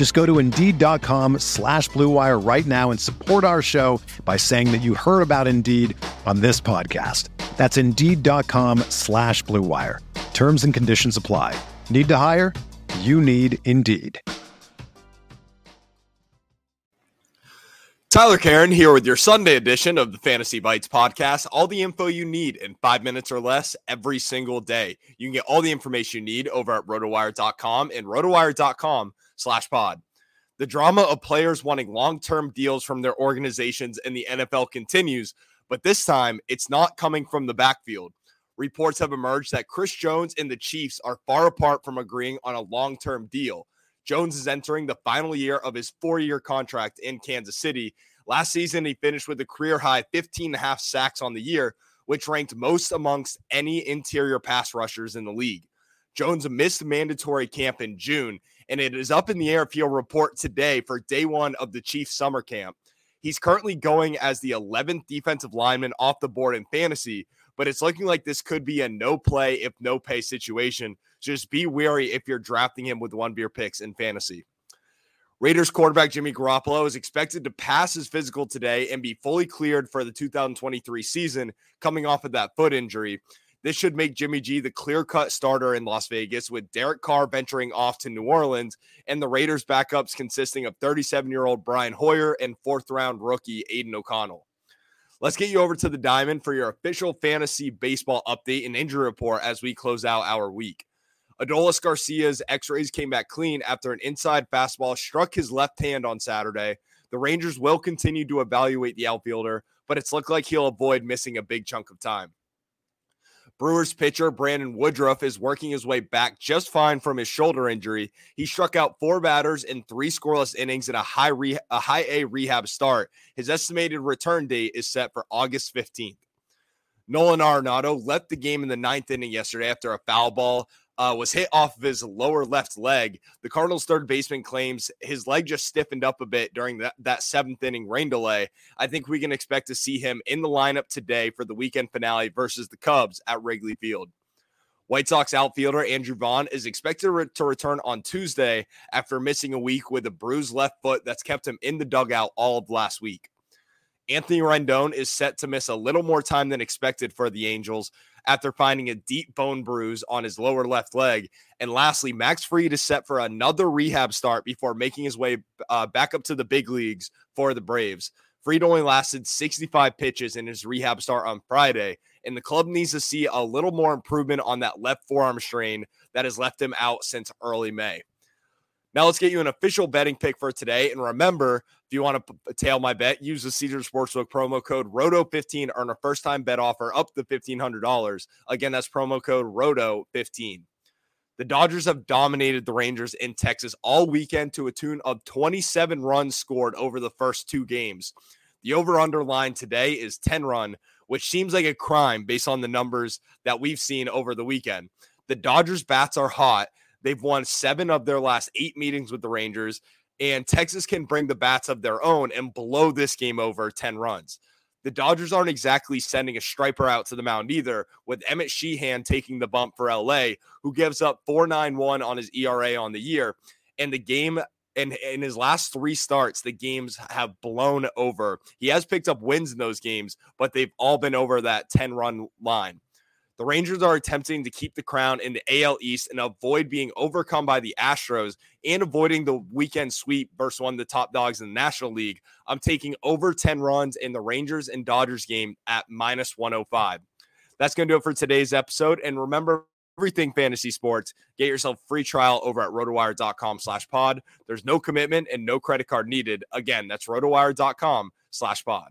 Just go to Indeed.com slash BlueWire right now and support our show by saying that you heard about Indeed on this podcast. That's Indeed.com slash BlueWire. Terms and conditions apply. Need to hire? You need Indeed. Tyler Caron here with your Sunday edition of the Fantasy Bites podcast. All the info you need in five minutes or less every single day. You can get all the information you need over at rotowire.com and rotowire.com slash pod. The drama of players wanting long term deals from their organizations in the NFL continues, but this time it's not coming from the backfield. Reports have emerged that Chris Jones and the Chiefs are far apart from agreeing on a long term deal. Jones is entering the final year of his four year contract in Kansas City. Last season, he finished with a career high 15 and a half sacks on the year, which ranked most amongst any interior pass rushers in the league. Jones missed mandatory camp in June, and it is up in the air if he'll report today for day one of the Chiefs summer camp. He's currently going as the 11th defensive lineman off the board in fantasy, but it's looking like this could be a no play if no pay situation just be wary if you're drafting him with one beer picks in fantasy. Raiders quarterback Jimmy Garoppolo is expected to pass his physical today and be fully cleared for the 2023 season, coming off of that foot injury. This should make Jimmy G the clear cut starter in Las Vegas, with Derek Carr venturing off to New Orleans and the Raiders' backups consisting of 37 year old Brian Hoyer and fourth round rookie Aidan O'Connell. Let's get you over to the diamond for your official fantasy baseball update and injury report as we close out our week. Adolis Garcia's x rays came back clean after an inside fastball struck his left hand on Saturday. The Rangers will continue to evaluate the outfielder, but it's looked like he'll avoid missing a big chunk of time. Brewers pitcher Brandon Woodruff is working his way back just fine from his shoulder injury. He struck out four batters in three scoreless innings in a high re- a high A rehab start. His estimated return date is set for August 15th. Nolan Arenado left the game in the ninth inning yesterday after a foul ball uh, was hit off of his lower left leg. The Cardinals' third baseman claims his leg just stiffened up a bit during that, that seventh inning rain delay. I think we can expect to see him in the lineup today for the weekend finale versus the Cubs at Wrigley Field. White Sox outfielder Andrew Vaughn is expected to, to return on Tuesday after missing a week with a bruised left foot that's kept him in the dugout all of last week. Anthony Rendon is set to miss a little more time than expected for the Angels after finding a deep bone bruise on his lower left leg. And lastly, Max Fried is set for another rehab start before making his way uh, back up to the big leagues for the Braves. Fried only lasted 65 pitches in his rehab start on Friday, and the club needs to see a little more improvement on that left forearm strain that has left him out since early May. Now let's get you an official betting pick for today. And remember, if you want to tail my bet, use the Caesar Sportsbook promo code ROTO15, earn a first time bet offer up to $1,500. Again, that's promo code ROTO15. The Dodgers have dominated the Rangers in Texas all weekend to a tune of 27 runs scored over the first two games. The over under line today is 10 run, which seems like a crime based on the numbers that we've seen over the weekend. The Dodgers' bats are hot They've won seven of their last eight meetings with the Rangers, and Texas can bring the bats of their own and blow this game over 10 runs. The Dodgers aren't exactly sending a striper out to the mound either, with Emmett Sheehan taking the bump for LA, who gives up 4.91 on his ERA on the year. And the game and in his last three starts, the games have blown over. He has picked up wins in those games, but they've all been over that 10 run line. The Rangers are attempting to keep the crown in the AL East and avoid being overcome by the Astros and avoiding the weekend sweep versus one of the top dogs in the National League. I'm taking over 10 runs in the Rangers and Dodgers game at minus 105. that's going to do it for today's episode. And remember, everything fantasy sports. Get yourself free trial over at rotowire.com slash pod. There's no commitment and no credit card needed. Again, that's rotowire.com slash pod.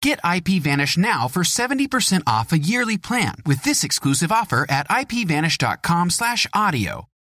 Get IPVanish now for 70% off a yearly plan with this exclusive offer at ipvanish.com slash audio.